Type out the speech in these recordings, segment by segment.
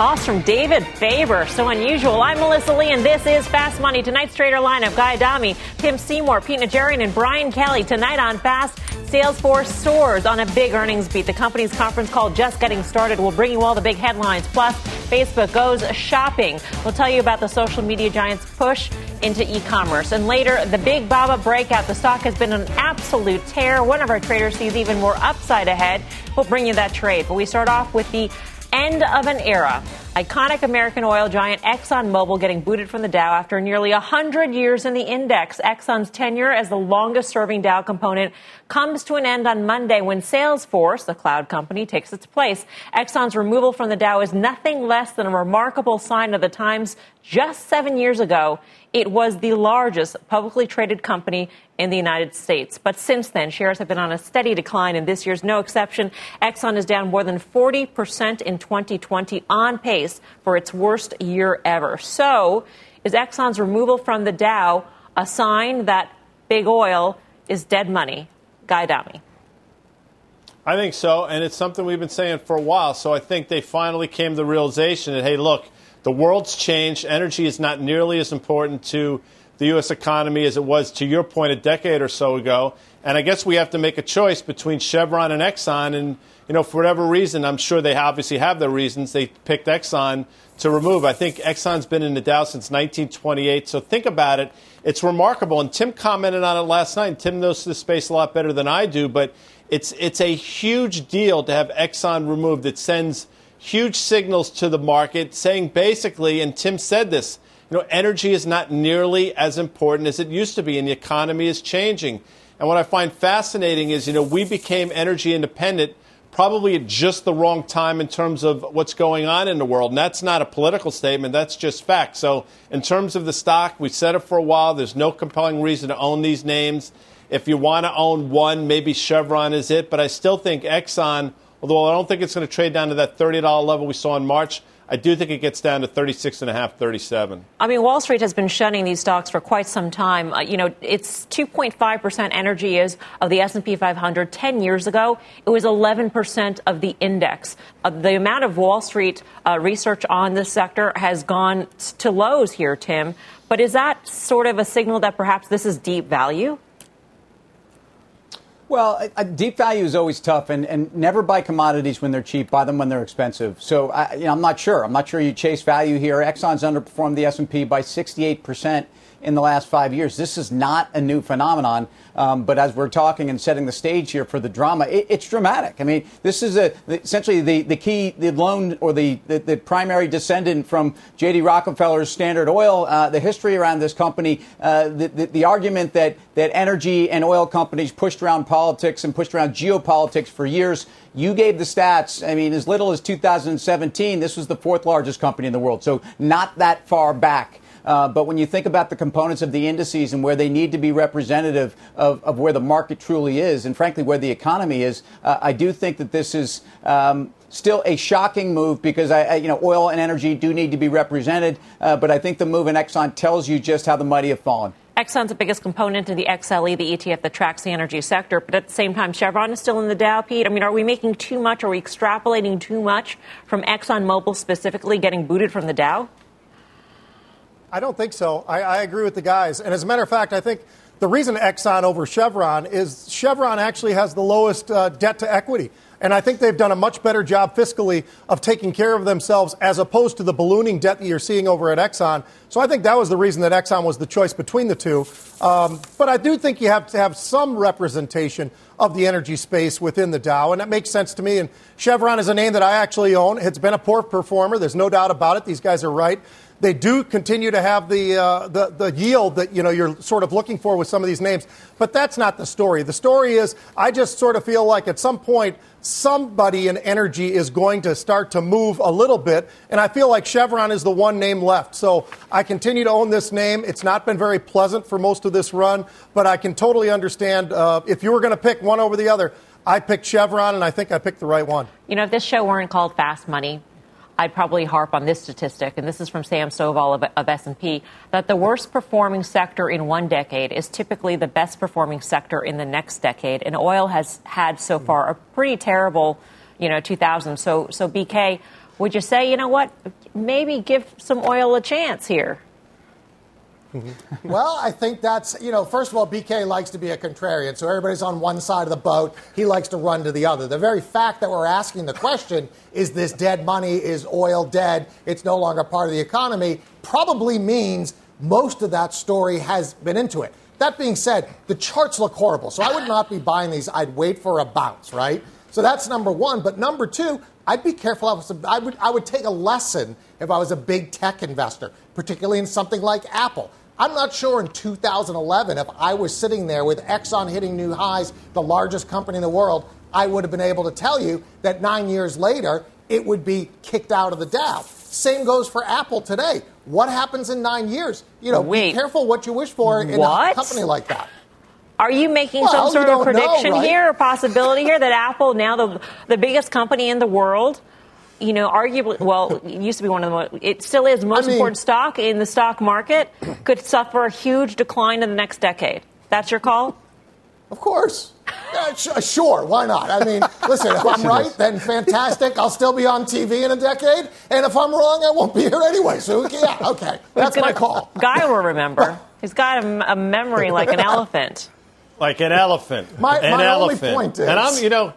Toss from David Faber. So unusual. I'm Melissa Lee, and this is Fast Money. Tonight's trader lineup Guy Adami, Tim Seymour, Pete Najarian, and Brian Kelly. Tonight on Fast, Salesforce soars on a big earnings beat. The company's conference call just getting started. We'll bring you all the big headlines. Plus, Facebook goes shopping. We'll tell you about the social media giant's push into e-commerce. And later, the big Baba breakout. The stock has been an absolute tear. One of our traders sees even more upside ahead. We'll bring you that trade. But we start off with the end of an era. Iconic American oil giant ExxonMobil getting booted from the Dow after nearly 100 years in the index. Exxon's tenure as the longest serving Dow component comes to an end on Monday when Salesforce, the cloud company, takes its place. Exxon's removal from the Dow is nothing less than a remarkable sign of the times just seven years ago. It was the largest publicly traded company in the United States. But since then, shares have been on a steady decline, and this year's no exception. Exxon is down more than 40% in 2020 on pace for its worst year ever. So, is Exxon's removal from the Dow a sign that big oil is dead money? Guy Adami. I think so, and it's something we've been saying for a while. So I think they finally came to the realization that, hey, look, the world's changed. Energy is not nearly as important to the U.S. economy as it was, to your point, a decade or so ago. And I guess we have to make a choice between Chevron and Exxon. And, you know, for whatever reason, I'm sure they obviously have their reasons, they picked Exxon to remove. I think Exxon's been in the Dow since 1928. So think about it. It's remarkable. And Tim commented on it last night. Tim knows this space a lot better than I do, but it's, it's a huge deal to have Exxon removed. It sends huge signals to the market saying basically, and Tim said this, you know, energy is not nearly as important as it used to be, and the economy is changing. And what I find fascinating is, you know, we became energy independent probably at just the wrong time in terms of what's going on in the world. And that's not a political statement, that's just fact. So, in terms of the stock, we said it for a while. There's no compelling reason to own these names. If you want to own one, maybe Chevron is it. But I still think Exxon Although I don't think it's going to trade down to that $30 level we saw in March. I do think it gets down to 36 and a half, 37. I mean, Wall Street has been shunning these stocks for quite some time. Uh, you know, it's 2.5% energy is of the S&P 500. 10 years ago, it was 11% of the index. Uh, the amount of Wall Street uh, research on this sector has gone to lows here, Tim. But is that sort of a signal that perhaps this is deep value? Well, deep value is always tough, and, and never buy commodities when they're cheap. Buy them when they're expensive. So, I, you know, I'm not sure. I'm not sure you chase value here. Exxon's underperformed the S&P by 68 percent in the last five years. This is not a new phenomenon. Um, but as we're talking and setting the stage here for the drama, it, it's dramatic. I mean, this is a, essentially the, the key, the loan or the, the, the primary descendant from J.D. Rockefeller's Standard Oil. Uh, the history around this company, uh, the, the, the argument that, that energy and oil companies pushed around politics and pushed around geopolitics for years. You gave the stats. I mean, as little as 2017, this was the fourth largest company in the world. So not that far back. Uh, but when you think about the components of the indices and where they need to be representative of, of where the market truly is, and frankly where the economy is, uh, I do think that this is. Um, still a shocking move because I, I, you know oil and energy do need to be represented, uh, but I think the move in Exxon tells you just how the mighty have fallen. Exxon's the biggest component in the XLE, the ETF that tracks the energy sector. But at the same time, Chevron is still in the Dow, Pete. I mean, are we making too much? Are we extrapolating too much from ExxonMobil specifically getting booted from the Dow? I don't think so. I, I, agree with the guys. And as a matter of fact, I think the reason Exxon over Chevron is Chevron actually has the lowest uh, debt to equity. And I think they've done a much better job fiscally of taking care of themselves as opposed to the ballooning debt that you're seeing over at Exxon. So I think that was the reason that Exxon was the choice between the two. Um, but I do think you have to have some representation of the energy space within the Dow, and that makes sense to me. And Chevron is a name that I actually own. It's been a poor performer. There's no doubt about it. These guys are right. They do continue to have the, uh, the, the yield that you know you're sort of looking for with some of these names, but that's not the story. The story is I just sort of feel like at some point somebody in energy is going to start to move a little bit, and I feel like Chevron is the one name left. So I continue to own this name. It's not been very pleasant for most of this run, but I can totally understand uh, if you were going to pick one over the other. I picked Chevron, and I think I picked the right one. You know, if this show weren't called Fast Money, I'd probably harp on this statistic, and this is from Sam Stovall of, of S&P, that the worst performing sector in one decade is typically the best performing sector in the next decade. And oil has had so hmm. far a pretty terrible, you know, 2000. So, so BK, would you say, you know what, maybe give some oil a chance here? Mm-hmm. well, I think that's, you know, first of all, BK likes to be a contrarian, so everybody's on one side of the boat. He likes to run to the other. The very fact that we're asking the question, is this dead money? Is oil dead? It's no longer part of the economy, probably means most of that story has been into it. That being said, the charts look horrible, so I would not be buying these. I'd wait for a bounce, right? So that's number one. But number two, I'd be careful. I, would, I would take a lesson if I was a big tech investor, particularly in something like Apple. I'm not sure in 2011 if I was sitting there with Exxon hitting new highs, the largest company in the world, I would have been able to tell you that nine years later it would be kicked out of the Dow. Same goes for Apple today. What happens in nine years? You know, Wait. be careful what you wish for in What? a company like that. Are you making Well, some sort of don't know, prediction right? here, or possibility here that Apple, now the the biggest company in the world, you know, arguably, well, it used to be one of the most, it still is the most I mean- important stock in the stock market, could suffer a huge decline in the next decade. That's your call? Of course. Yeah, sh- uh, sure, why not? I mean, listen, if I'm right, then fantastic. I'll still be on TV in a decade. And if I'm wrong, I won't be here anyway. So, yeah, okay. That's my gonna- call. Guy will remember. He's got a, a memory like an elephant. Like an elephant. My- an my only elephant. point is- and I'm, you know,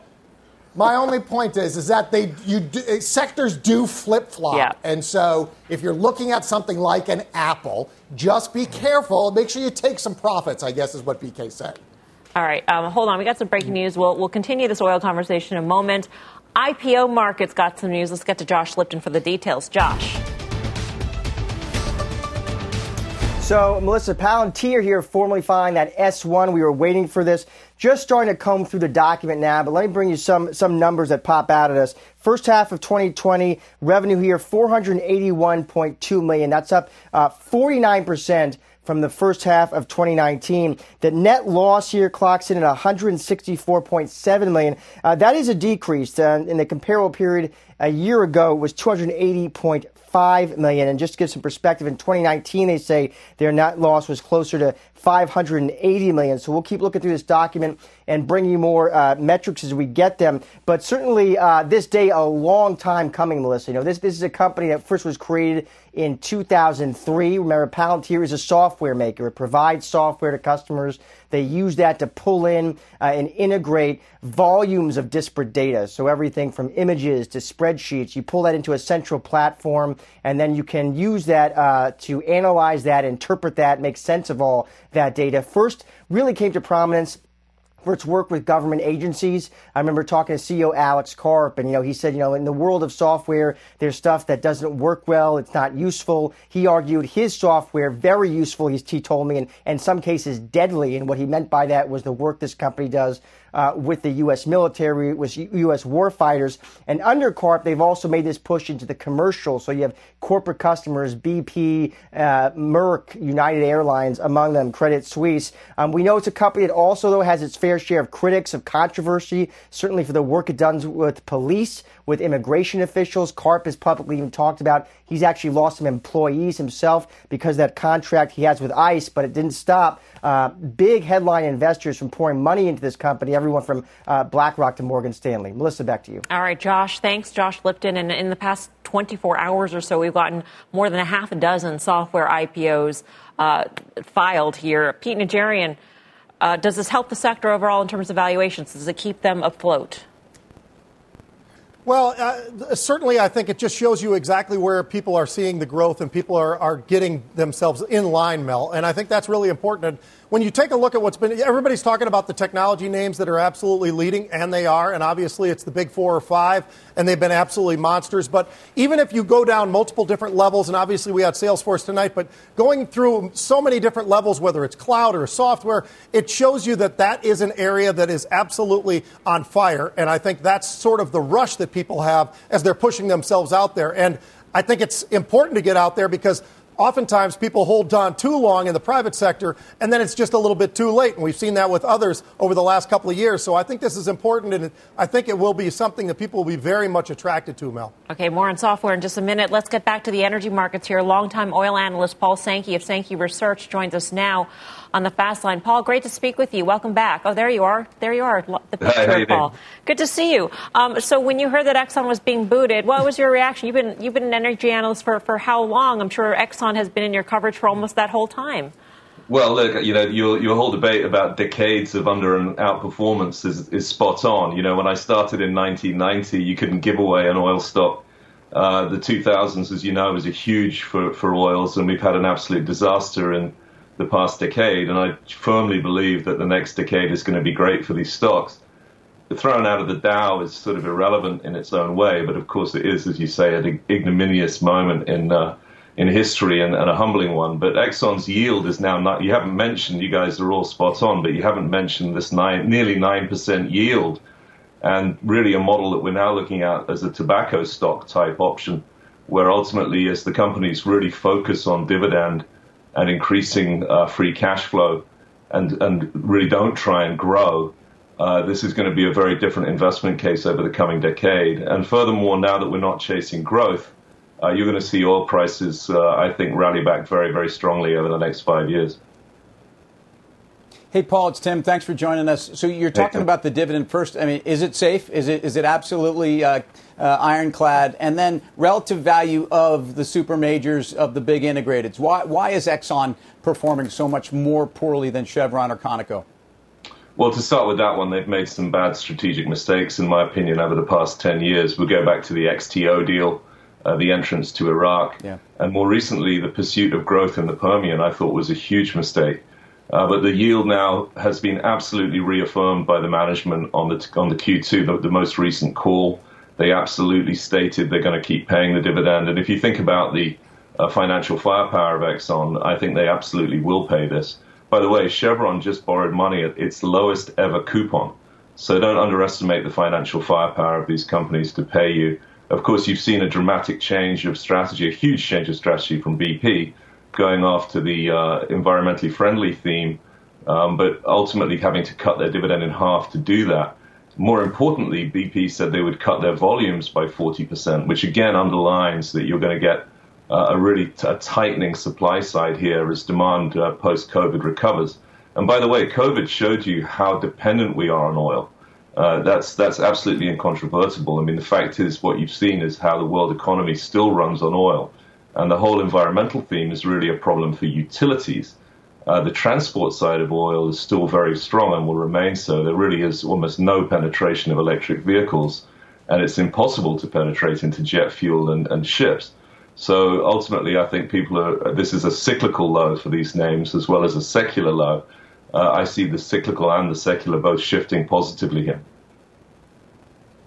My only point is, is that they you do, eh, sectors do flip flop, Yeah. and so if you're looking at something like an Apple, just be careful. Make sure you take some profits. I guess is what BK said. All right, um, hold on. We got some breaking news. We'll, we'll continue this oil conversation in a moment. IPO markets got some news. Let's get to Josh Lipton for the details. Josh. So, Melissa Palantir here, formally filing that S1. We were waiting for this just starting to comb through the document now, but let me bring you some, some numbers that pop out at us. First half of 2020, revenue here, 481.2 million. That's up uh, 49% from the first half of 2019. The net loss here clocks in at 164.7 million. Uh, that is a decrease. Uh, in the comparable period a year ago was 280. 5 million. And just to give some perspective, in 2019, they say their net loss was closer to 580 million. So we'll keep looking through this document and bring you more uh, metrics as we get them. But certainly, uh, this day a long time coming, Melissa. You know, this this is a company that first was created in 2003. Remember, Palantir is a software maker. It provides software to customers they use that to pull in uh, and integrate volumes of disparate data. So everything from images to spreadsheets, you pull that into a central platform, and then you can use that uh, to analyze that, interpret that, make sense of all that data. First, really came to prominence for its work with government agencies. I remember talking to CEO Alex Karp, and you know he said, you know, in the world of software, there's stuff that doesn't work well, it's not useful. He argued his software very useful. He told me, and in some cases deadly. And what he meant by that was the work this company does uh, with the U.S. military, with U.S. warfighters. And under Karp, they've also made this push into the commercial. So you have corporate customers, BP, uh, Merck, United Airlines, among them, Credit Suisse. Um, we know it's a company that also, though, has its fair share of critics, of controversy, certainly for the work it does with police, with immigration officials. Karp has publicly even talked about he's actually lost some employees himself because that contract he has with ICE, but it didn't stop uh, big headline investors from pouring money into this company, everyone from uh, BlackRock to Morgan Stanley. Melissa, back to you. All right, Josh. Thanks, Josh Lipton. And in the past 24 hours or so, we've gotten more than a half a dozen software IPOs uh, filed here. Pete Najarian, uh, does this help the sector overall in terms of valuations? Does it keep them afloat? Well, uh, certainly, I think it just shows you exactly where people are seeing the growth and people are, are getting themselves in line, Mel. And I think that's really important. When you take a look at what's been, everybody's talking about the technology names that are absolutely leading, and they are. And obviously, it's the big four or five, and they've been absolutely monsters. But even if you go down multiple different levels, and obviously we had Salesforce tonight, but going through so many different levels, whether it's cloud or software, it shows you that that is an area that is absolutely on fire. And I think that's sort of the rush that people have as they're pushing themselves out there. And I think it's important to get out there because oftentimes people hold on too long in the private sector and then it's just a little bit too late. And we've seen that with others over the last couple of years. So I think this is important and I think it will be something that people will be very much attracted to, Mel. Okay, more on software in just a minute. Let's get back to the energy markets here. Longtime oil analyst Paul Sankey of Sankey Research joins us now on the fast line. Paul, great to speak with you. Welcome back. Oh, there you are. There you are. The picture, Hi, Paul. doing? Good to see you. Um, so, when you heard that Exxon was being booted, what was your reaction? You've been you've been an energy analyst for for how long? I'm sure Exxon has been in your coverage for almost that whole time. Well, look, you know, your your whole debate about decades of under and outperformance is is spot on. You know, when I started in 1990, you couldn't give away an oil stock. Uh, the 2000s, as you know, was a huge for for oils, and we've had an absolute disaster in the past decade. And I firmly believe that the next decade is going to be great for these stocks. The thrown out of the Dow is sort of irrelevant in its own way, but of course it is, as you say, an ignominious moment in uh, in history and, and, a humbling one. But Exxon's yield is now not. You haven't mentioned. You guys are all spot on, but you haven't mentioned this nine, nearly nine percent yield, and really a model that we're now looking at as a tobacco stock type option, where ultimately, as the companies really focus on dividend and increasing uh, free cash flow, and and really don't try and grow. Uh, this is going to be a very different investment case over the coming decade. And furthermore, now that we're not chasing growth, uh, you're going to see oil prices, uh, I think, rally back very, very strongly over the next five years. Hey, Paul, it's Tim. Thanks for joining us. So you're talking about the dividend first. I mean, is it safe? Is it is it absolutely uh, uh, ironclad? And then relative value of the super majors of the big integrateds. Why why is Exxon performing so much more poorly than Chevron or Conoco? Well, to start with that one, they've made some bad strategic mistakes, in my opinion, over the past 10 years. We'll go back to the XTO deal, uh, the entrance to Iraq, Yeah. and more recently, the pursuit of growth in the Permian, I thought was a huge mistake. Uh, but the yield now has been absolutely reaffirmed by the management on the on the Q2, the, the most recent call. They absolutely stated they're going to keep paying the dividend. And if you think about the uh, financial firepower of Exxon, I think they absolutely will pay this. By the way, Chevron just borrowed money at its lowest ever coupon. So don't underestimate the financial firepower of these companies to pay you. Of course, you've seen a dramatic change of strategy, a huge change of strategy from BP, going after the uh, environmentally friendly theme, um, but ultimately having to cut their dividend in half to do that. More importantly, BP said they would cut their volumes by 40%, which again underlines that you're going to get uh, a really t- a tightening supply side here as demand uh, post COVID recovers. And by the way, COVID showed you how dependent we are on oil. Uh, that's that's absolutely incontrovertible. I mean, the fact is, what you've seen is how the world economy still runs on oil, and the whole environmental theme is really a problem for utilities. Uh, the transport side of oil is still very strong and will remain so. There really is almost no penetration of electric vehicles, and it's impossible to penetrate into jet fuel and, and ships. So ultimately, I think people are. This is a cyclical low for these names as well as a secular low. Uh, I see the cyclical and the secular both shifting positively here.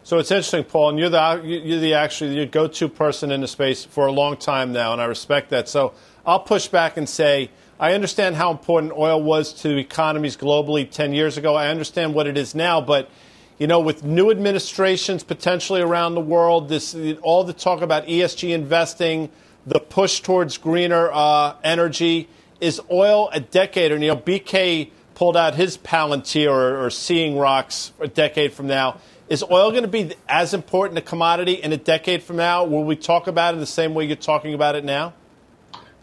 So it's interesting, Paul, and you're the you're the actually your go-to person in the space for a long time now, and I respect that. So I'll push back and say I understand how important oil was to economies globally 10 years ago. I understand what it is now, but you know, with new administrations potentially around the world, this all the talk about ESG investing, the push towards greener uh, energy, is oil a decade or you know, BK pulled out his Palantir or, or Seeing Rocks a decade from now. Is oil going to be as important a commodity in a decade from now? Will we talk about it the same way you're talking about it now?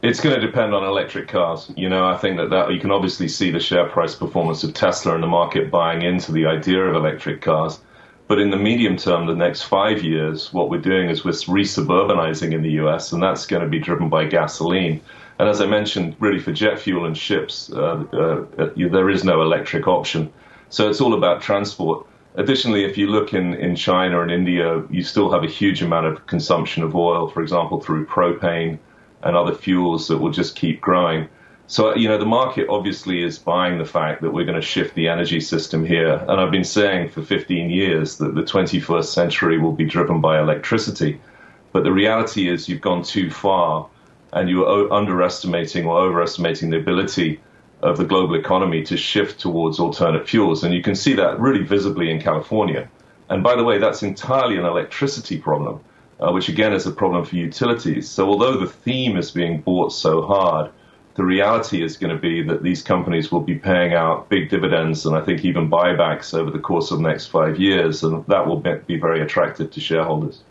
It's going to depend on electric cars. You know, I think that, that you can obviously see the share price performance of Tesla and the market buying into the idea of electric cars. But in the medium term, the next five years, what we're doing is we're resuburbanizing in the US, and that's going to be driven by gasoline. And as I mentioned, really for jet fuel and ships, uh, uh, there is no electric option. So it's all about transport. Additionally, if you look in, in China and India, you still have a huge amount of consumption of oil, for example, through propane and other fuels that will just keep growing. So, you know, the market obviously is buying the fact that we're going to shift the energy system here. And I've been saying for 15 years that the 21st century will be driven by electricity. But the reality is you've gone too far and you're underestimating or overestimating the ability of the global economy to shift towards alternate fuels. And you can see that really visibly in California. And by the way, that's entirely an electricity problem, uh, which again is a problem for utilities. So although the theme is being bought so hard, the reality is going to be that these companies will be paying out big dividends and I think even buybacks over the course of the next five years, and that will be very attractive to shareholders.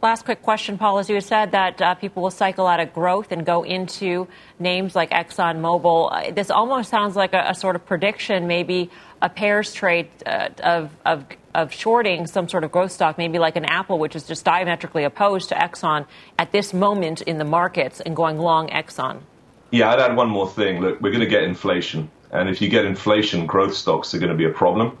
Last quick question, Paul. As you said, that uh, people will cycle out of growth and go into names like ExxonMobil. Uh, this almost sounds like a, a, sort of prediction, maybe a pairs trade uh, of, of, of shorting some sort of growth stock, maybe like an Apple, which is just diametrically opposed to Exxon at this moment in the markets and going long Exxon. Yeah, I'd add one more thing. Look, we're going to get inflation. And if you get inflation, growth stocks are going to be a problem.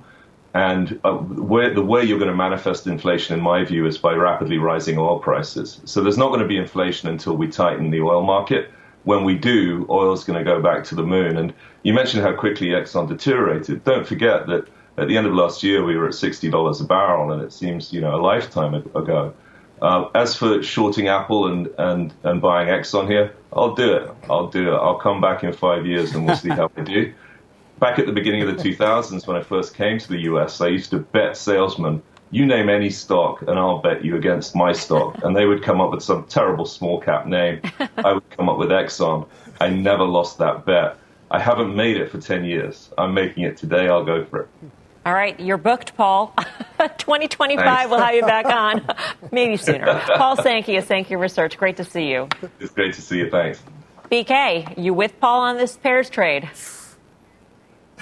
And uh, where, the way you're going to manifest inflation, in my view, is by rapidly rising oil prices. So there's not going to be inflation until we tighten the oil market. When we do, oil's going to go back to the moon. And you mentioned how quickly Exxon deteriorated. Don't forget that at the end of last year, we were at $60 a barrel, and it seems, you know, a lifetime ago. Uh, as for shorting Apple and, and, and buying Exxon here, I'll do it. I'll do it. I'll come back in five years and we'll see how I do. Back at the beginning of the 2000s, when I first came to the US, I used to bet salesmen, you name any stock and I'll bet you against my stock. And they would come up with some terrible small cap name. I would come up with Exxon. I never lost that bet. I haven't made it for 10 years. I'm making it today. I'll go for it. All right, you're booked, Paul. 2025, Thanks. we'll have you back on, maybe sooner. Paul Sankey of Sankey Research, great to see you. It's great to see you. Thanks. BK, you with Paul on this pairs trade?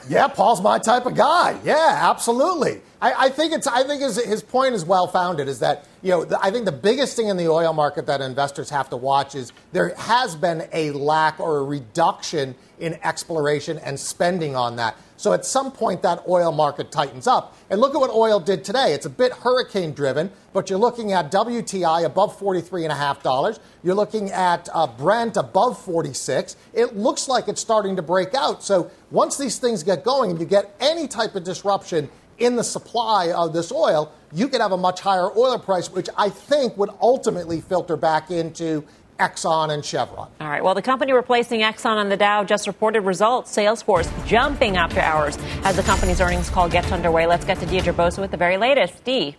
Yeah, Paul's my type of guy. Yeah, absolutely. I, I think it's. I think his, his point is well founded. Is that you know? The, I think the biggest thing in the oil market that investors have to watch is there has been a lack or a reduction in exploration and spending on that. So at some point, that oil market tightens up. And look at what oil did today. It's a bit hurricane driven, but you're looking at WTI above $43.5. You're looking at uh, Brent above 46. It looks like it's starting to break out. So once these things get going and you get any type of disruption in the supply of this oil, you could have a much higher oil price, which I think would ultimately filter back into Exxon and Chevron. All right. Well, the company replacing Exxon on the Dow just reported results. Salesforce jumping after hours as the company's earnings call gets underway. Let's get to Deirdre Bosa with the very latest. Dee.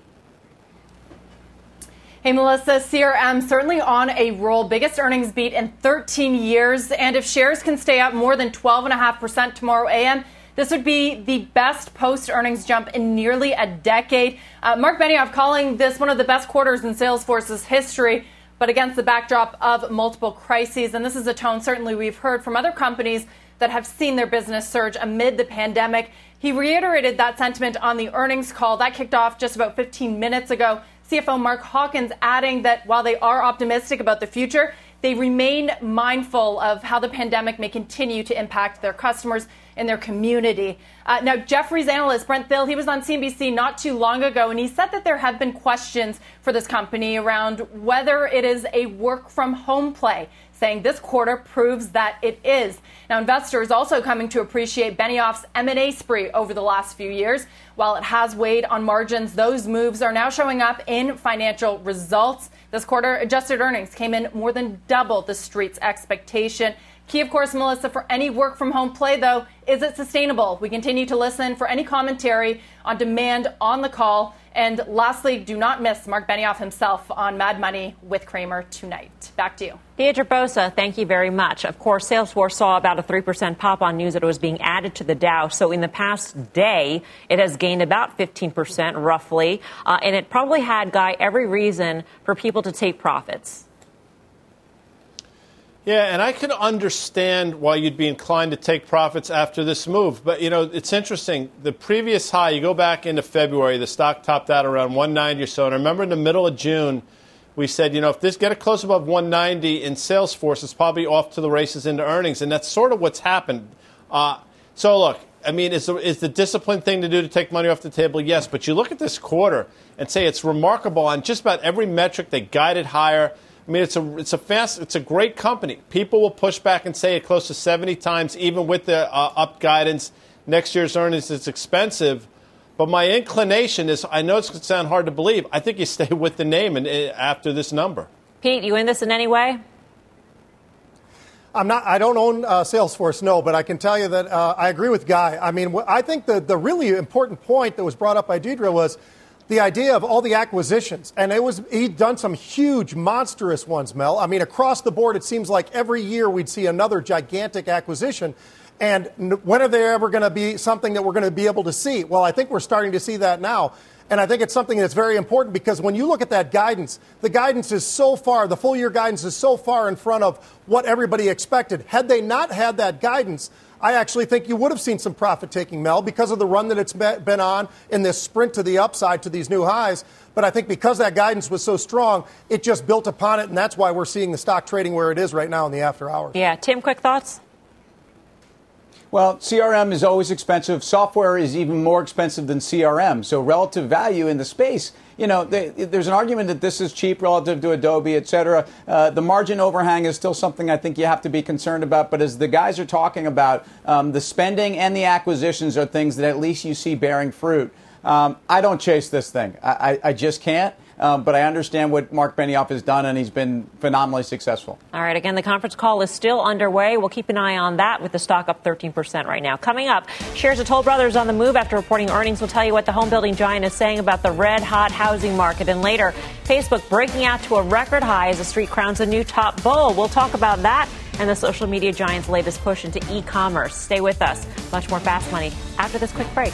Hey, Melissa, CRM certainly on a roll. Biggest earnings beat in 13 years. And if shares can stay up more than 12.5% tomorrow AM, this would be the best post earnings jump in nearly a decade. Uh, Mark Benioff calling this one of the best quarters in Salesforce's history but against the backdrop of multiple crises. And this is a tone certainly we've heard from other companies that have seen their business surge amid the pandemic. He reiterated that sentiment on the earnings call that kicked off just about 15 minutes ago. CFO Mark Hawkins adding that while they are optimistic about the future, they remain mindful of how the pandemic may continue to impact their customers in their community. Uh, now, Jefferies analyst Brent Thill, he was on CNBC not too long ago, and he said that there have been questions for this company around whether it is a work from home play saying this quarter proves that it is. Now, investors also coming to appreciate Benioff's M&A spree over the last few years. While it has weighed on margins, those moves are now showing up in financial results. This quarter, adjusted earnings came in more than double the street's expectation. Key, of course, Melissa, for any work from home play, though, is it sustainable? We continue to listen for any commentary on demand on the call. And lastly, do not miss Mark Benioff himself on Mad Money with Cramer tonight. Back to you. Deirdre Bosa, thank you very much. Of course, Salesforce saw about a 3% pop on news that it was being added to the Dow. So in the past day, it has gained about 15% roughly. Uh, and it probably had, Guy, every reason for people to take profits. Yeah, and I could understand why you'd be inclined to take profits after this move. But, you know, it's interesting. The previous high, you go back into February, the stock topped out around 190 or so. And I remember in the middle of June, we said, you know, if this get it close above 190 in Salesforce, it's probably off to the races into earnings. And that's sort of what's happened. Uh, so, look, I mean, is the, is the disciplined thing to do to take money off the table? Yes. But you look at this quarter and say it's remarkable on just about every metric. They guided higher. I mean, it's a it's a fast it's a great company. People will push back and say it close to 70 times, even with the uh, up guidance. Next year's earnings is expensive, but my inclination is I know it's going to sound hard to believe. I think you stay with the name and uh, after this number. Pete, you in this in any way? I'm not. I don't own uh, Salesforce, no, but I can tell you that uh, I agree with Guy. I mean, I think the the really important point that was brought up by Deirdre was the idea of all the acquisitions, and it was he'd done some huge, monstrous ones. Mel, I mean, across the board, it seems like every year we'd see another gigantic acquisition. And when are they ever going to be something that we're going to be able to see? Well, I think we're starting to see that now. And I think it's something that's very important because when you look at that guidance, the guidance is so far, the full year guidance is so far in front of what everybody expected. Had they not had that guidance, I actually think you would have seen some profit taking, Mel, because of the run that it's been on in this sprint to the upside to these new highs. But I think because that guidance was so strong, it just built upon it, and that's why we're seeing the stock trading where it is right now in the after hours. Yeah. Tim, quick thoughts? Well, CRM is always expensive. Software is even more expensive than CRM. So relative value in the space, you know, they, there's an argument that this is cheap relative to Adobe, et cetera. Uh, the margin overhang is still something I think you have to be concerned about. But as the guys are talking about, um, the spending and the acquisitions are things that at least you see bearing fruit. Um, I don't chase this thing. I, I, I just can't. Um, but I understand what Mark Benioff has done, and he's been phenomenally successful. All right. Again, the conference call is still underway. We'll keep an eye on that with the stock up 13% right now. Coming up, shares of Toll Brothers on the move after reporting earnings. We'll tell you what the home building giant is saying about the red hot housing market. And later, Facebook breaking out to a record high as the street crowns a new top bull. We'll talk about that and the social media giant's latest push into e commerce. Stay with us. Much more fast money after this quick break.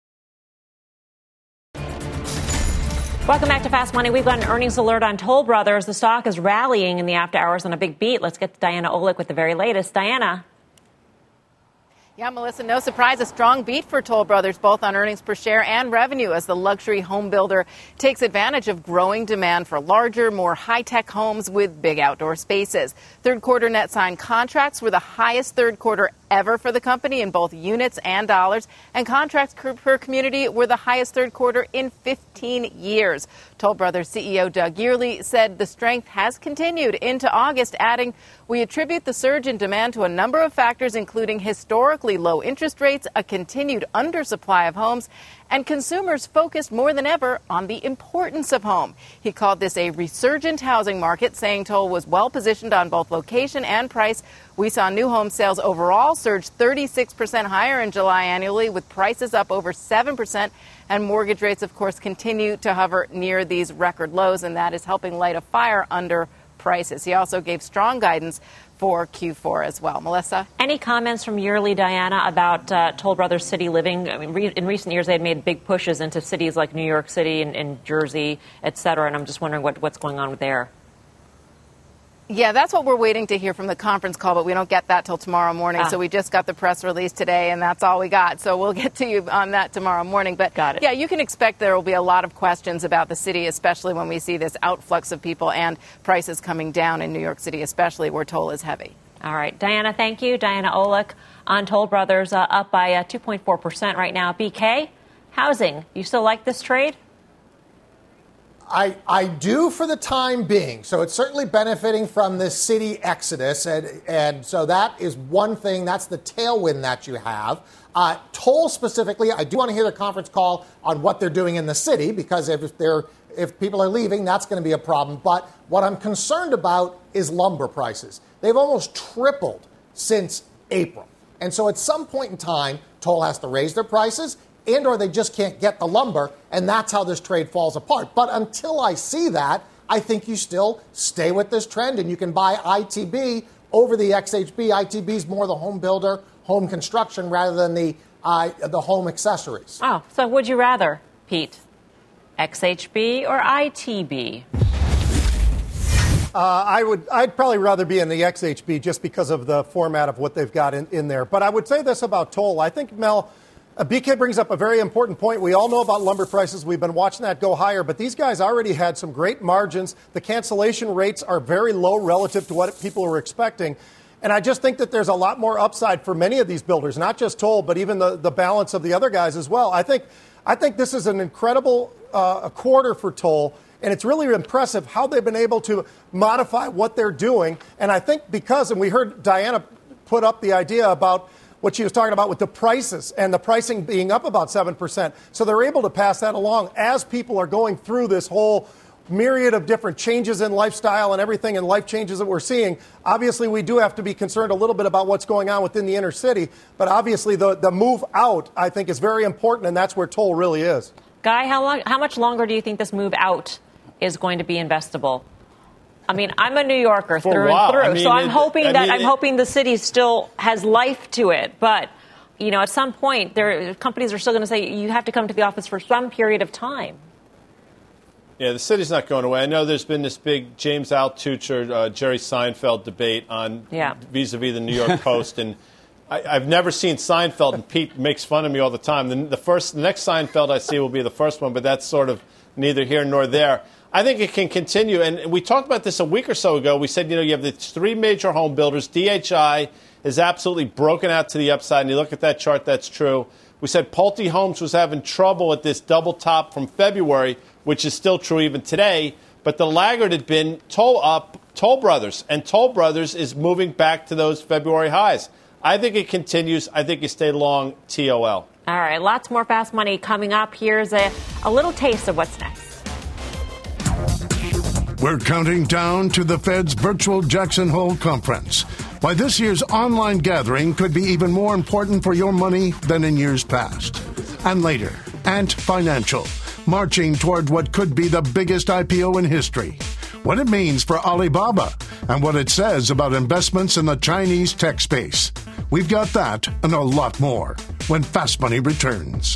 Welcome back to Fast Money. We've got an earnings alert on Toll Brothers. The stock is rallying in the after hours on a big beat. Let's get to Diana Olick with the very latest. Diana. Yeah, Melissa, no surprise, a strong beat for Toll Brothers, both on earnings per share and revenue, as the luxury home builder takes advantage of growing demand for larger, more high tech homes with big outdoor spaces. Third quarter net signed contracts were the highest third quarter ever for the company in both units and dollars, and contracts per community were the highest third quarter in 15 years. Toll Brothers CEO Doug Yearley said the strength has continued into August, adding, We attribute the surge in demand to a number of factors, including historically low interest rates, a continued undersupply of homes, and consumers focused more than ever on the importance of home. He called this a resurgent housing market, saying Toll was well positioned on both location and price. We saw new home sales overall surge 36% higher in July annually, with prices up over 7%. And mortgage rates, of course, continue to hover near these record lows, and that is helping light a fire under prices. He also gave strong guidance for Q4 as well. Melissa? Any comments from Yearley, Diana, about uh, Toll Brothers City Living? I mean, re- in recent years, they had made big pushes into cities like New York City and, and Jersey, et cetera, and I'm just wondering what, what's going on there. Yeah, that's what we're waiting to hear from the conference call, but we don't get that till tomorrow morning. Ah. So we just got the press release today, and that's all we got. So we'll get to you on that tomorrow morning. But got it. yeah, you can expect there will be a lot of questions about the city, especially when we see this outflux of people and prices coming down in New York City, especially where toll is heavy. All right, Diana, thank you. Diana Olick on Toll Brothers, uh, up by uh, 2.4% right now. BK, housing, you still like this trade? I, I do for the time being. So it's certainly benefiting from this city exodus. And, and so that is one thing. That's the tailwind that you have. Uh, toll specifically, I do want to hear the conference call on what they're doing in the city because if they're if people are leaving, that's going to be a problem. But what I'm concerned about is lumber prices. They've almost tripled since April. And so at some point in time, Toll has to raise their prices and or they just can't get the lumber, and that's how this trade falls apart. But until I see that, I think you still stay with this trend, and you can buy ITB over the XHB. ITB is more the home builder, home construction, rather than the uh, the home accessories. Oh, so would you rather, Pete, XHB or ITB? Uh, I would. I'd probably rather be in the XHB just because of the format of what they've got in, in there. But I would say this about Toll. I think Mel BK brings up a very important point. We all know about lumber prices. We've been watching that go higher, but these guys already had some great margins. The cancellation rates are very low relative to what people were expecting. And I just think that there's a lot more upside for many of these builders, not just Toll, but even the, the balance of the other guys as well. I think, I think this is an incredible uh, a quarter for Toll, and it's really impressive how they've been able to modify what they're doing. And I think because, and we heard Diana put up the idea about what she was talking about with the prices and the pricing being up about 7%. So they're able to pass that along as people are going through this whole myriad of different changes in lifestyle and everything and life changes that we're seeing. Obviously, we do have to be concerned a little bit about what's going on within the inner city, but obviously the, the move out, I think, is very important, and that's where toll really is. Guy, how, long, how much longer do you think this move out is going to be investable? I mean, I'm a New Yorker For through and through, I mean, so I'm it- hoping I that mean, I'm it- hoping the city still has life to it. But you know, at some point, there companies are still going to say you have to come to the office for some period of time. Yeah, the city's not going away. I know there's been this big James Altucher, uh, Jerry Seinfeld debate on Yeah. vis-a-vis the New York Post, and I, I've never seen Seinfeld, and Pete makes fun of me all the time. The, the first, the next Seinfeld I see will be the first one, but that's sort of neither here nor there. I think it can continue, and we talked about this a week or so ago. We said, you know, you have the three major home builders. DHI is absolutely broken out to the upside, and you look at that chart, that's true. We said Pulte Homes was having trouble at this double top from February, which is still true even today. But the laggard had been Toll up, Toll Brothers, and Toll Brothers is moving back to those February highs. I think it continues. I think you stay long TOL. All right, lots more fast money coming up. Here's a, a little taste of what's next. We're counting down to the Fed's virtual Jackson Hole conference. Why this year's online gathering could be even more important for your money than in years past. And later, Ant Financial, marching toward what could be the biggest IPO in history. What it means for Alibaba and what it says about investments in the Chinese tech space. We've got that and a lot more when Fast Money returns.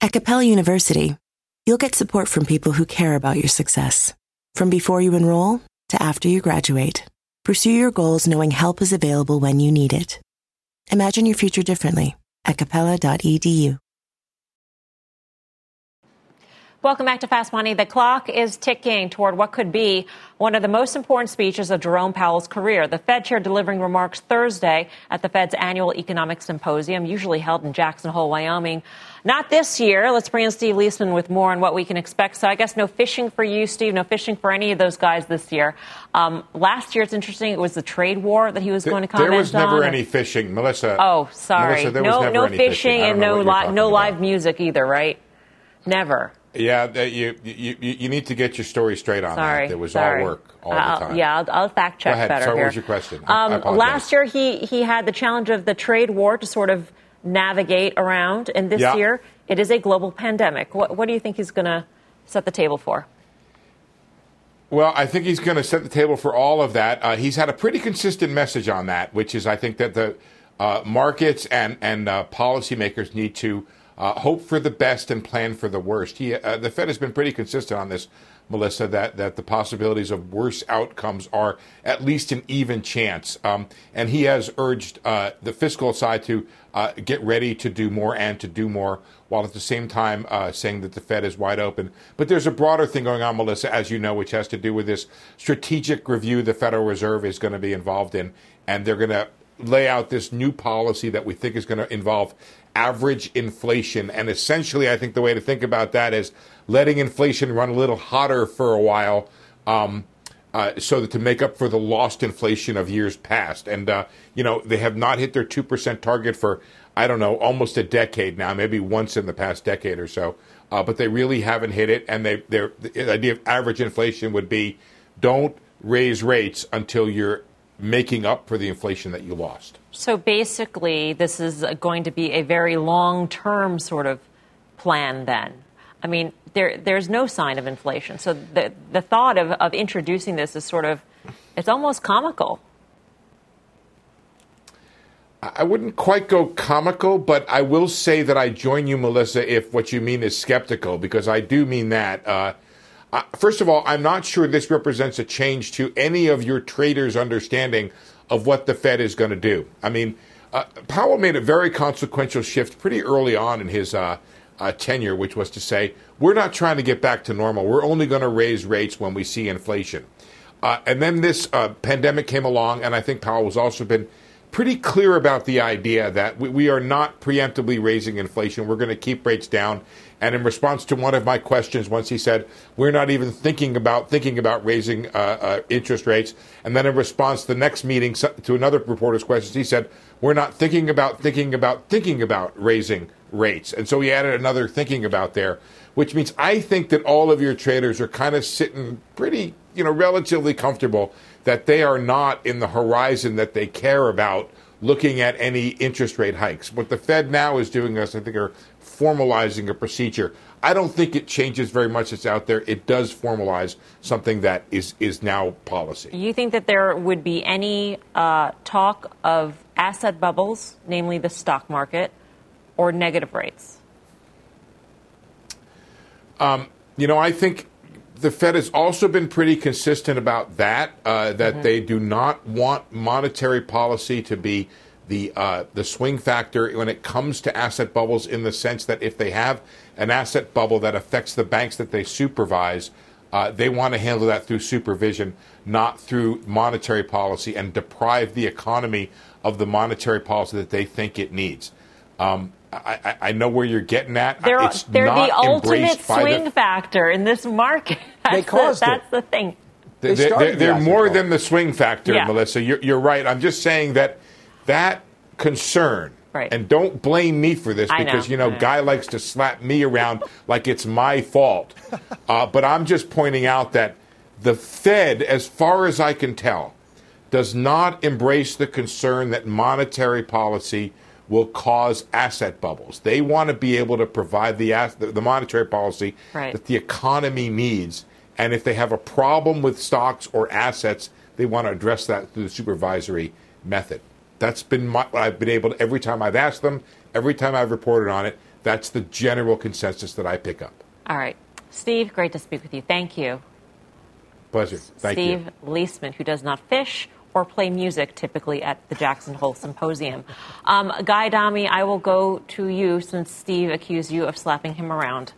At Capella University, you'll get support from people who care about your success. From before you enroll to after you graduate, pursue your goals knowing help is available when you need it. Imagine your future differently at capella.edu. Welcome back to Fast Money. The clock is ticking toward what could be one of the most important speeches of Jerome Powell's career. The Fed chair delivering remarks Thursday at the Fed's annual economic symposium, usually held in Jackson Hole, Wyoming. Not this year. Let's bring in Steve Liesman with more on what we can expect. So I guess no fishing for you, Steve. No fishing for any of those guys this year. Um, last year, it's interesting. It was the trade war that he was going to comment on. There was on. never any fishing, Melissa. Oh, sorry. Melissa, there was no, never no fishing I and no li- no about. live music either, right? Never. Yeah, you, you you you need to get your story straight on Sorry, that. It was sorry. all work all I'll- the time. Yeah, I'll, I'll fact check Go ahead. better Sorry, here. what was your question? Um, last year, he he had the challenge of the trade war to sort of navigate around, and this Yeah. year it is a global pandemic. What what do you think he's going to set the table for? Well, I think he's going to set the table for all of that. Uh, he's had a pretty consistent message on that, which is I think that the uh, markets and and uh, policymakers need to uh, hope for the best and plan for the worst. He, uh, the Fed has been pretty consistent on this Melissa, that, that the possibilities of worse outcomes are at least an even chance. Um, and he has urged uh, the fiscal side to uh, get ready to do more and to do more, while at the same time uh, saying that the Fed is wide open. But there's a broader thing going on, Melissa, as you know, which has to do with this strategic review the Federal Reserve is going to be involved in. And they're going to lay out this new policy that we think is going to involve average inflation. And essentially, I think the way to think about that is letting inflation run a little hotter for a while. Um, uh, so that to make up for the lost inflation of years past. And, uh, you know, they have not hit their 2% target for, I don't know, almost a decade now, maybe once in the past decade or so. Uh, but they really haven't hit it. And they, the idea of average inflation would be don't raise rates until you're making up for the inflation that you lost. So basically, this is going to be a very long term sort of plan then. I mean, there, there's no sign of inflation. So the, the thought of, of introducing this is sort of, it's almost comical. I wouldn't quite go comical, but I will say that I join you, Melissa, if what you mean is skeptical, because I do mean that. Uh, uh, first of all, I'm not sure this represents a change to any of your traders' understanding of what the Fed is going to do. I mean, uh, Powell made a very consequential shift pretty early on in his uh, uh, tenure, which was to say, we're not trying to get back to normal. We're only going to raise rates when we see inflation. Uh, and then this uh, pandemic came along, and I think Powell has also been pretty clear about the idea that we, we are not preemptively raising inflation. We're going to keep rates down. And in response to one of my questions, once he said, "We're not even thinking about thinking about raising uh, uh, interest rates." And then in response to the next meeting to another reporter's questions, he said, "We're not thinking about thinking about thinking about raising rates." And so he added another thinking about there which means I think that all of your traders are kind of sitting pretty, you know, relatively comfortable that they are not in the horizon that they care about looking at any interest rate hikes. What the Fed now is doing is, I think, are formalizing a procedure. I don't think it changes very much that's out there. It does formalize something that is, is now policy. You think that there would be any uh, talk of asset bubbles, namely the stock market, or negative rates? Um, you know, I think the Fed has also been pretty consistent about that. Uh, that mm-hmm. they do not want monetary policy to be the uh, the swing factor when it comes to asset bubbles. In the sense that if they have an asset bubble that affects the banks that they supervise, uh, they want to handle that through supervision, not through monetary policy, and deprive the economy of the monetary policy that they think it needs. Um, I, I, know where you're getting at. They're, it's they're the ultimate swing the, factor in this market. That's they caused the, That's it. the thing. They they're, they're more than the swing factor, yeah. Melissa. You're, you're, right. I'm just saying that that concern, right. and don't blame me for this because, know. you know, Guy likes to slap me around like it's my fault. Uh, but I'm just pointing out that the Fed, as far as I can tell, does not embrace the concern that monetary policy – will cause asset bubbles. They want to be able to provide the, the monetary policy right. that the economy needs. And if they have a problem with stocks or assets, they want to address that through the supervisory method. That's been my, what I've been able to, every time I've asked them, every time I've reported on it, that's the general consensus that I pick up. All right. Steve, great to speak with you. Thank you. Pleasure. Thank Steve you. Steve Liesman, who does not fish or play music typically at the Jackson Hole Symposium. Um, Guy Adami, I will go to you since Steve accused you of slapping him around.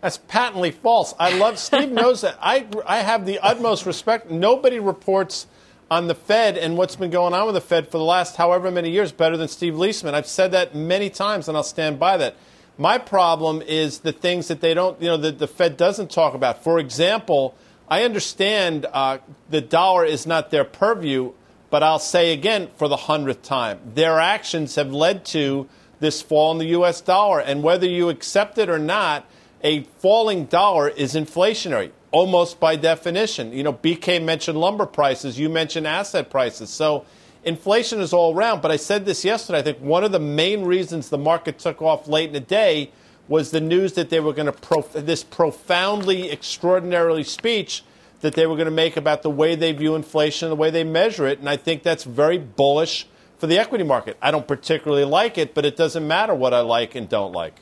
That's patently false. I love Steve knows that. I I have the utmost respect. Nobody reports on the Fed and what's been going on with the Fed for the last however many years better than Steve Liesman. I've said that many times, and I'll stand by that. My problem is the things that they don't, you know, that the Fed doesn't talk about. For example, I understand uh, the dollar is not their purview, but I'll say again for the hundredth time, their actions have led to this fall in the U.S. dollar. And whether you accept it or not, a falling dollar is inflationary, almost by definition. You know, BK mentioned lumber prices, you mentioned asset prices. So inflation is all around. But I said this yesterday. I think one of the main reasons the market took off late in the day was the news that they were going to prof- this profoundly extraordinarily speech that they were going to make about the way they view inflation, the way they measure it, and I think that's very bullish for the equity market. I don't particularly like it, but it doesn't matter what I like and don't like.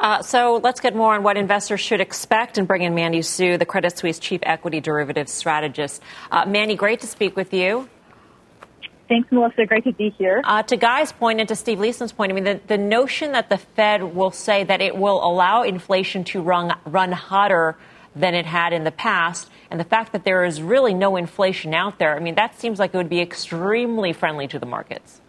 Uh, so let's get more on what investors should expect and bring in Mandy Xu, the Credit Suisse Chief Equity Derivatives Strategist. Uh, Mandy, great to speak with you. Thanks, Melissa. Great to be here. Uh, to Guy's point and to Steve Liesman's point, I mean, the, the notion that the Fed will say that it will allow inflation to run, run hotter than it had in the past, and the fact that there is really no inflation out there, I mean, that seems like it would be extremely friendly to the markets.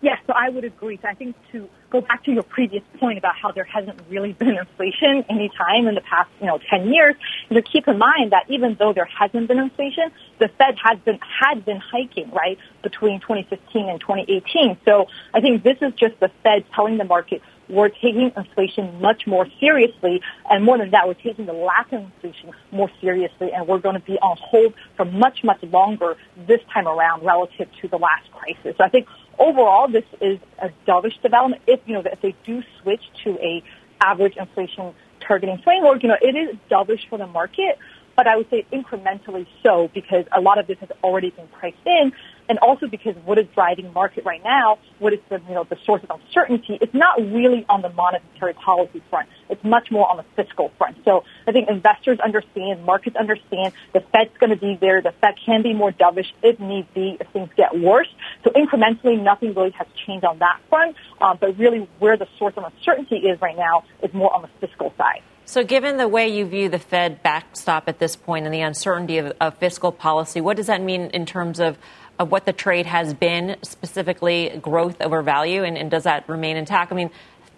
Yes, so I would agree. So I think to go back to your previous point about how there hasn't really been inflation any time in the past, you know, 10 years, to keep in mind that even though there hasn't been inflation, the Fed has been, had been hiking, right, between 2015 and 2018. So I think this is just the Fed telling the market we're taking inflation much more seriously. And more than that, we're taking the lack of inflation more seriously. And we're going to be on hold for much, much longer this time around relative to the last crisis. So I think overall, this is a dovish development. If, you know, if they do switch to a average inflation targeting framework, you know, it is dovish for the market but I would say incrementally so because a lot of this has already been priced in and also because what is driving market right now, what is the, you know, the source of uncertainty, it's not really on the monetary policy front. It's much more on the fiscal front. So I think investors understand, markets understand, the Fed's going to be there, the Fed can be more dovish if need be, if things get worse. So incrementally, nothing really has changed on that front, um, but really where the source of uncertainty is right now is more on the fiscal side. So, given the way you view the Fed backstop at this point and the uncertainty of, of fiscal policy, what does that mean in terms of, of what the trade has been, specifically growth over value, and, and does that remain intact? I mean,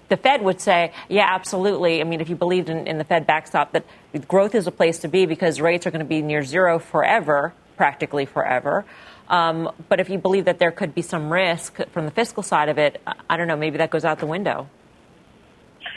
the Fed would say, yeah, absolutely. I mean, if you believed in, in the Fed backstop, that growth is a place to be because rates are going to be near zero forever, practically forever. Um, but if you believe that there could be some risk from the fiscal side of it, I don't know, maybe that goes out the window.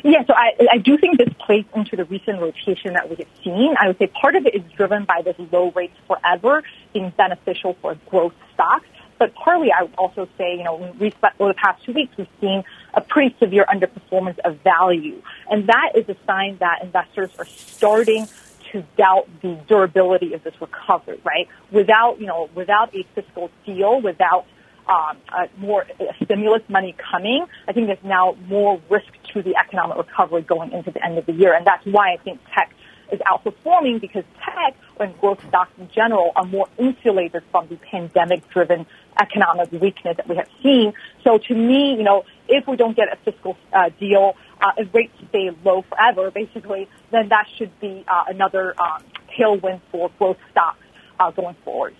Yeah, so I, I do think this plays into the recent rotation that we have seen. I would say part of it is driven by this low rates forever being beneficial for growth stocks. But partly, I would also say, you know, we, over the past two weeks, we've seen a pretty severe underperformance of value. And that is a sign that investors are starting to doubt the durability of this recovery, right? Without, you know, without a fiscal deal, without um, uh, more uh, stimulus money coming, I think there's now more risk to the economic recovery going into the end of the year. And that's why I think tech is outperforming because tech and growth stocks in general are more insulated from the pandemic driven economic weakness that we have seen. So to me, you know, if we don't get a fiscal uh, deal, uh, if rates stay low forever, basically, then that should be uh, another um, tailwind for growth stocks uh, going forward.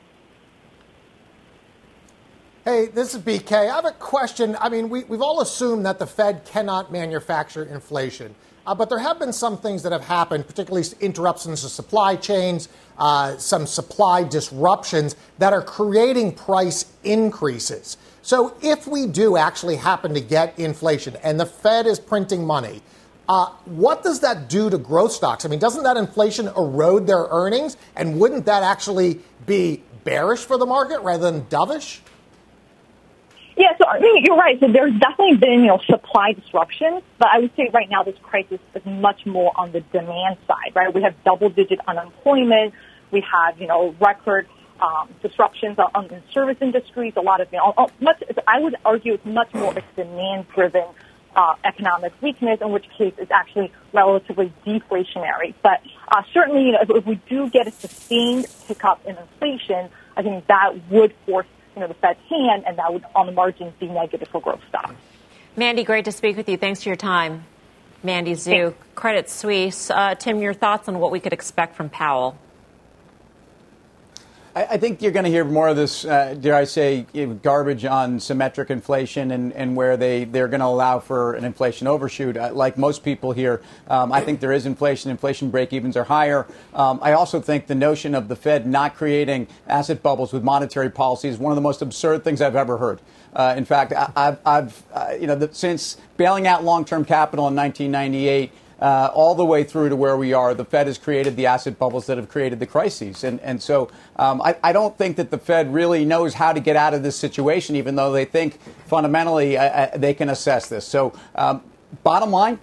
Hey, this is BK. I have a question. I mean, we, have all assumed that the Fed cannot manufacture inflation. Uh, but there have been some things that have happened, particularly interruptions to supply chains, uh, some supply disruptions that are creating price increases. So if we do actually happen to get inflation and the Fed is printing money, uh, what does that do to growth stocks? I mean, doesn't that inflation erode their earnings? And wouldn't that actually be bearish for the market rather than dovish? Yeah, so I mean, you're right. So there's definitely been, you know, supply disruptions, but I would say right now this crisis is much more on the demand side, right? We have double-digit unemployment. We have, you know, record um, disruptions on, on the service industries. A lot of, you know, much. I would argue it's much more a demand-driven uh, economic weakness, in which case it's actually relatively deflationary. But uh, certainly, you know, if, if we do get a sustained pickup in inflation, I think that would force you know, the Fed's hand, and that would, on the margins, be negative for growth stocks. Mandy, great to speak with you. Thanks for your time. Mandy Xu, Credit Suisse. Uh, Tim, your thoughts on what we could expect from Powell? I, I think you're going to hear more of this, uh, dare I say, garbage on symmetric inflation and, and where they, they're going to allow for an inflation overshoot. Uh, like most people here, um, I think there is inflation. Inflation break evens are higher. Um, I also think the notion of the Fed not creating asset bubbles with monetary policy is one of the most absurd things I've ever heard. Uh, in fact, I, have I've uh, you know, the, since bailing out long-term capital in 1998, uh, all the way through to where we are, the Fed has created the asset bubbles that have created the crises. And, and so um, I, I, don't think that the Fed really knows how to get out of this situation, even though they think fundamentally uh, uh, they can assess this. So, um, bottom line,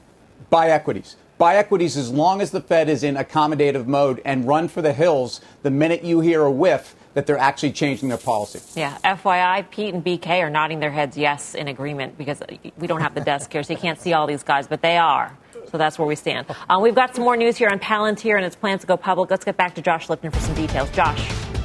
buy equities. Buy equities as long as the Fed is in accommodative mode and run for the hills the minute you hear a whiff that they're actually changing their policy. Yeah. FYI, Pete and BK are nodding their heads yes in agreement because we don't have the desk here, so you can't see all these guys, but they are. So that's where we stand. Uh, we've got some more news here on Palantir and its plans to go public. Let's get back to Josh Lipton for some details. Josh.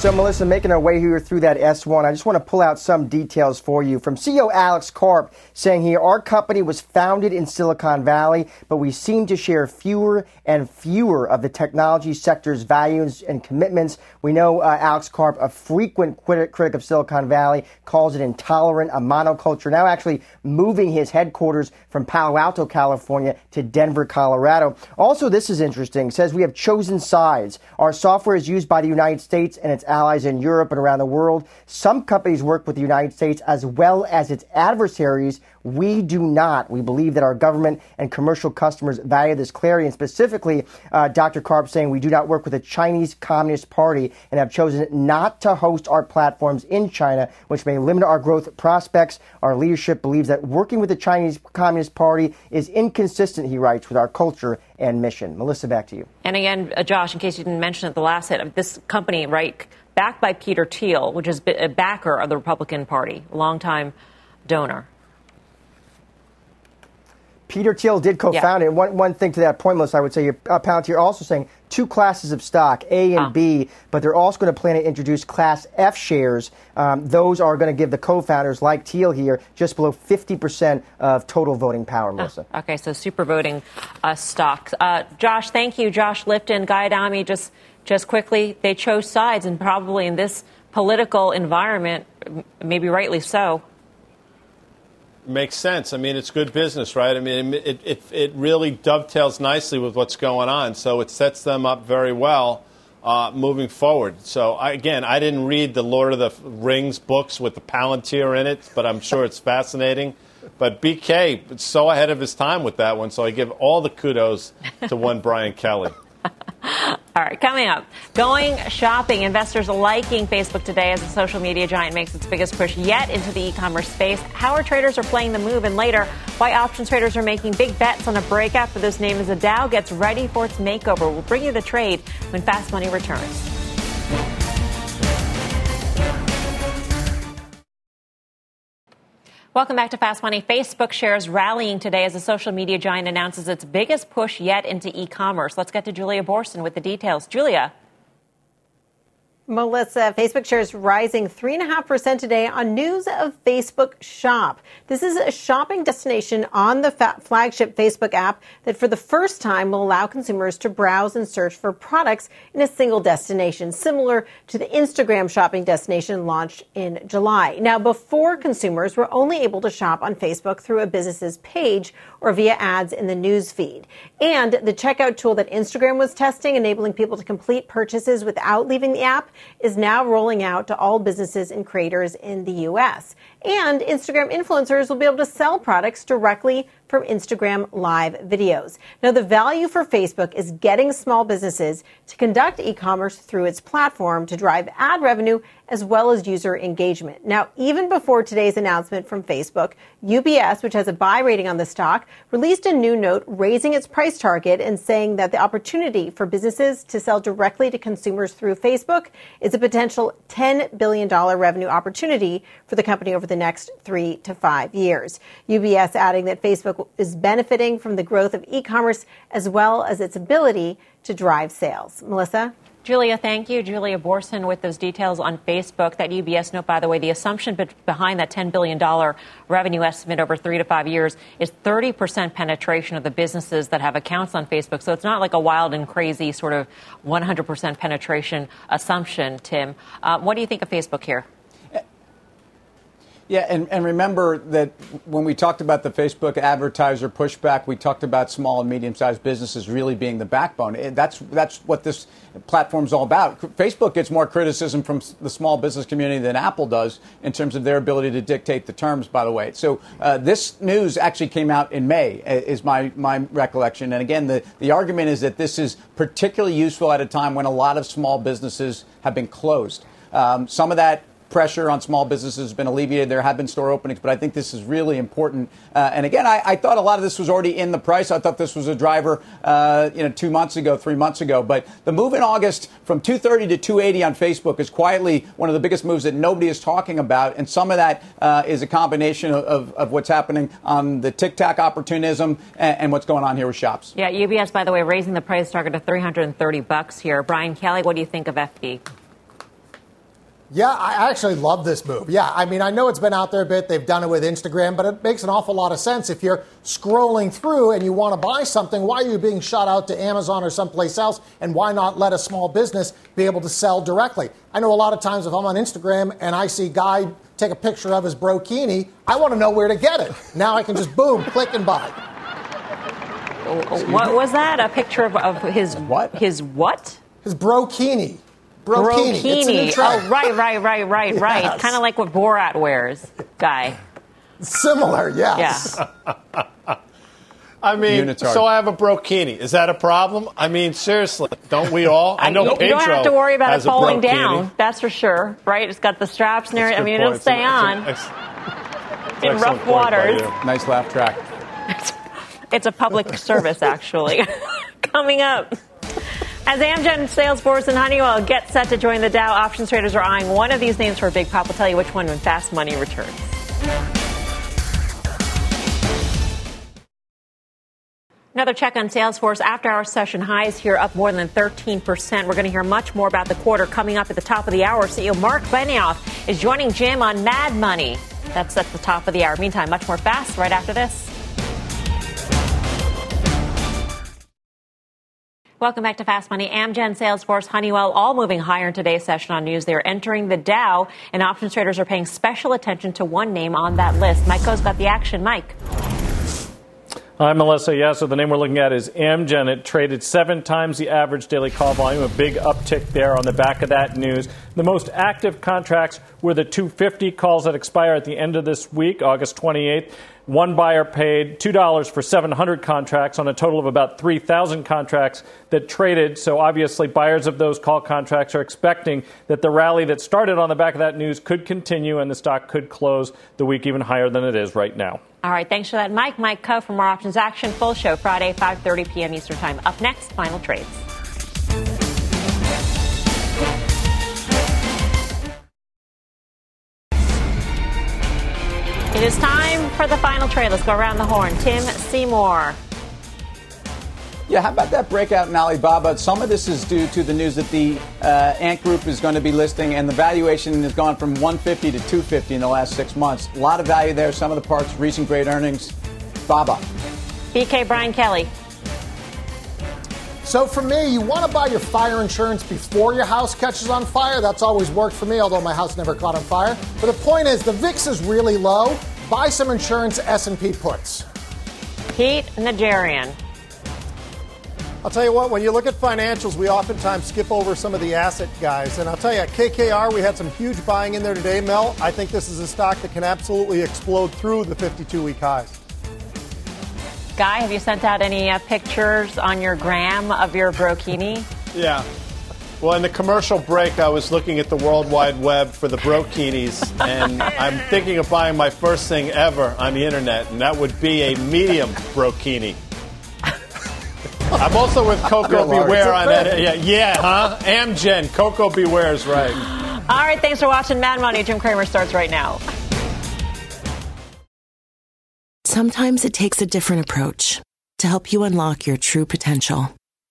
So, Melissa, making our way here through that S1, I just want to pull out some details for you. From CEO Alex Karp saying here, our company was founded in Silicon Valley, but we seem to share fewer and fewer of the technology sector's values and commitments. We know uh, Alex Karp, a frequent critic of Silicon Valley, calls it intolerant, a monoculture, now actually moving his headquarters from Palo Alto, California to Denver, Colorado. Also, this is interesting, says we have chosen sides. Our software is used by the United States and its allies in Europe and around the world. Some companies work with the United States as well as its adversaries. We do not. We believe that our government and commercial customers value this clarity. And specifically, uh, Dr. Karp saying we do not work with the Chinese Communist Party and have chosen not to host our platforms in China, which may limit our growth prospects. Our leadership believes that working with the Chinese Communist Party is inconsistent, he writes, with our culture and mission. Melissa, back to you. And again, uh, Josh, in case you didn't mention it, the last hit, this company, right, backed by Peter Thiel, which is a backer of the Republican Party, longtime donor. Peter Thiel did co-found yeah. it. One, one thing to that point, Melissa, I would say, you're, uh, Palantir also saying two classes of stock, A and ah. B, but they're also going to plan to introduce Class F shares. Um, those are going to give the co-founders, like Thiel here, just below 50% of total voting power, Melissa. Ah, okay, so super voting uh, stocks. Uh, Josh, thank you. Josh Lipton, Guy Adami, just, just quickly, they chose sides, and probably in this political environment, maybe rightly so, Makes sense. I mean, it's good business, right? I mean, it, it, it really dovetails nicely with what's going on. So it sets them up very well uh, moving forward. So, I, again, I didn't read the Lord of the Rings books with the Palantir in it, but I'm sure it's fascinating. But BK, is so ahead of his time with that one. So I give all the kudos to one Brian Kelly. All right, coming up, going shopping. Investors liking Facebook today as the social media giant makes its biggest push yet into the e commerce space. How our traders are playing the move, and later, why options traders are making big bets on a breakout for this name as the Dow gets ready for its makeover. We'll bring you the trade when Fast Money returns. Welcome back to Fast Money. Facebook shares rallying today as the social media giant announces its biggest push yet into e commerce. Let's get to Julia Boorstin with the details. Julia. Melissa, Facebook shares rising 3.5% today on news of Facebook Shop. This is a shopping destination on the flagship Facebook app that for the first time will allow consumers to browse and search for products in a single destination, similar to the Instagram shopping destination launched in July. Now, before consumers were only able to shop on Facebook through a business's page or via ads in the news feed. And the checkout tool that Instagram was testing, enabling people to complete purchases without leaving the app, is now rolling out to all businesses and creators in the U.S. And Instagram influencers will be able to sell products directly from Instagram live videos. Now, the value for Facebook is getting small businesses to conduct e-commerce through its platform to drive ad revenue as well as user engagement. Now, even before today's announcement from Facebook, UBS, which has a buy rating on the stock, released a new note raising its price target and saying that the opportunity for businesses to sell directly to consumers through Facebook is a potential $10 billion revenue opportunity for the company over the next three to five years. UBS adding that Facebook is benefiting from the growth of e-commerce as well as its ability to drive sales. Melissa? Julia, thank you. Julia Boorstin with those details on Facebook. That UBS note, by the way, the assumption behind that $10 billion revenue estimate over three to five years is 30% penetration of the businesses that have accounts on Facebook. So it's not like a wild and crazy sort of 100% penetration assumption, Tim. Uh, what do you think of Facebook here? Yeah, and, and remember that when we talked about the Facebook advertiser pushback, we talked about small and medium sized businesses really being the backbone. That's, that's what this platform is all about. Facebook gets more criticism from the small business community than Apple does in terms of their ability to dictate the terms, by the way. So uh, this news actually came out in May, is my, my recollection. And again, the, the argument is that this is particularly useful at a time when a lot of small businesses have been closed. Um, some of that pressure on small businesses has been alleviated. There have been store openings, but I think this is really important. Uh, and again, I, I, thought a lot of this was already in the price. I thought this was a driver, uh, you know, two months ago, three months ago. But the move in August from 230 to 280 on Facebook is quietly one of the biggest moves that nobody is talking about. And some of that uh, is a combination of, of, of, what's happening on the TikTok opportunism and, and what's going on here with shops. Yeah, UBS, by the way, raising the price target to 330 bucks here. Brian Kelly, what do you think of FB? Yeah, I actually love this move. Yeah, I mean, I know it's been out there a bit. They've done it with Instagram, but it makes an awful lot of sense. If you're scrolling through and you want to buy something, why are you being shot out to Amazon or someplace else? And why not let a small business be able to sell directly? I know a lot of times if I'm on Instagram and I see Guy take a picture of his brokini, I want to know where to get it. Now I can just boom, click and buy. What was that? A picture of, of his what? His what? His brokini. Brokini. brokini. Oh, right, right, right, right, yes. right. Kind of like what Borat wears, guy. Similar, yes. Yeah. I mean, Unitard. so I have a brokini. Is that a problem? I mean, seriously, don't we all? I know you, Pedro you don't have to worry about it falling down. That's for sure, right? It's got the straps and everything. I mean, it'll stay on ex- in rough waters. Nice laugh track. it's a public service, actually. Coming up. As Amgen, Salesforce, and Honeywell get set to join the Dow, options traders are eyeing one of these names for a big pop. We'll tell you which one when Fast Money returns. Another check on Salesforce after our session highs here up more than 13%. We're going to hear much more about the quarter coming up at the top of the hour. CEO Mark Benioff is joining Jim on Mad Money. That's at the top of the hour. Meantime, much more fast right after this. Welcome back to Fast Money. Amgen, Salesforce, Honeywell, all moving higher in today's session on news. They're entering the Dow, and options traders are paying special attention to one name on that list. Mike Khouw's got the action. Mike. Hi, Melissa. Yeah, so the name we're looking at is Amgen. It traded seven times the average daily call volume, a big uptick there on the back of that news. The most active contracts were the 250 calls that expire at the end of this week, August 28th. One buyer paid $2 for 700 contracts on a total of about 3,000 contracts that traded. So obviously, buyers of those call contracts are expecting that the rally that started on the back of that news could continue and the stock could close the week even higher than it is right now. All right, thanks for that, Mike. Mike Khouw from our Options Action Full Show Friday, 5:30 p.m. Eastern Time. Up next, final trades. It is time for the final trade. Let's go around the horn. Tim Seymour. Yeah, how about that breakout in Alibaba? Sum of this is due to the news that the uh, Ant Group is going to be listing, and the valuation has gone from 150 to 250 in the last six months. A lot of value there. Some of the parts, recent great earnings. Baba. BK Brian Kelly. So for me, you want to buy your fire insurance before your house catches on fire. That's always worked for me, although my house never caught on fire. But the point is, the VIX is really low. Buy some insurance S&P puts. Pete Najarian. I'll tell you what, when you look at financials, we oftentimes skip over some of the asset guys. And I'll tell you, at KKR, we had some huge buying in there today, Mel. I think this is a stock that can absolutely explode through the 52 week highs. Guy, have you sent out any uh, pictures on your gram of your brokini? yeah. Well, in the commercial break, I was looking at the World Wide Web for the brokinis, and I'm thinking of buying my first thing ever on the internet, and that would be a medium brokini. I'm also with Coco Beware on that. Yeah, yeah, huh? Amgen. Coco Beware is right. All right, thanks for watching Mad Money. Jim Cramer starts right now. Sometimes it takes a different approach to help you unlock your true potential.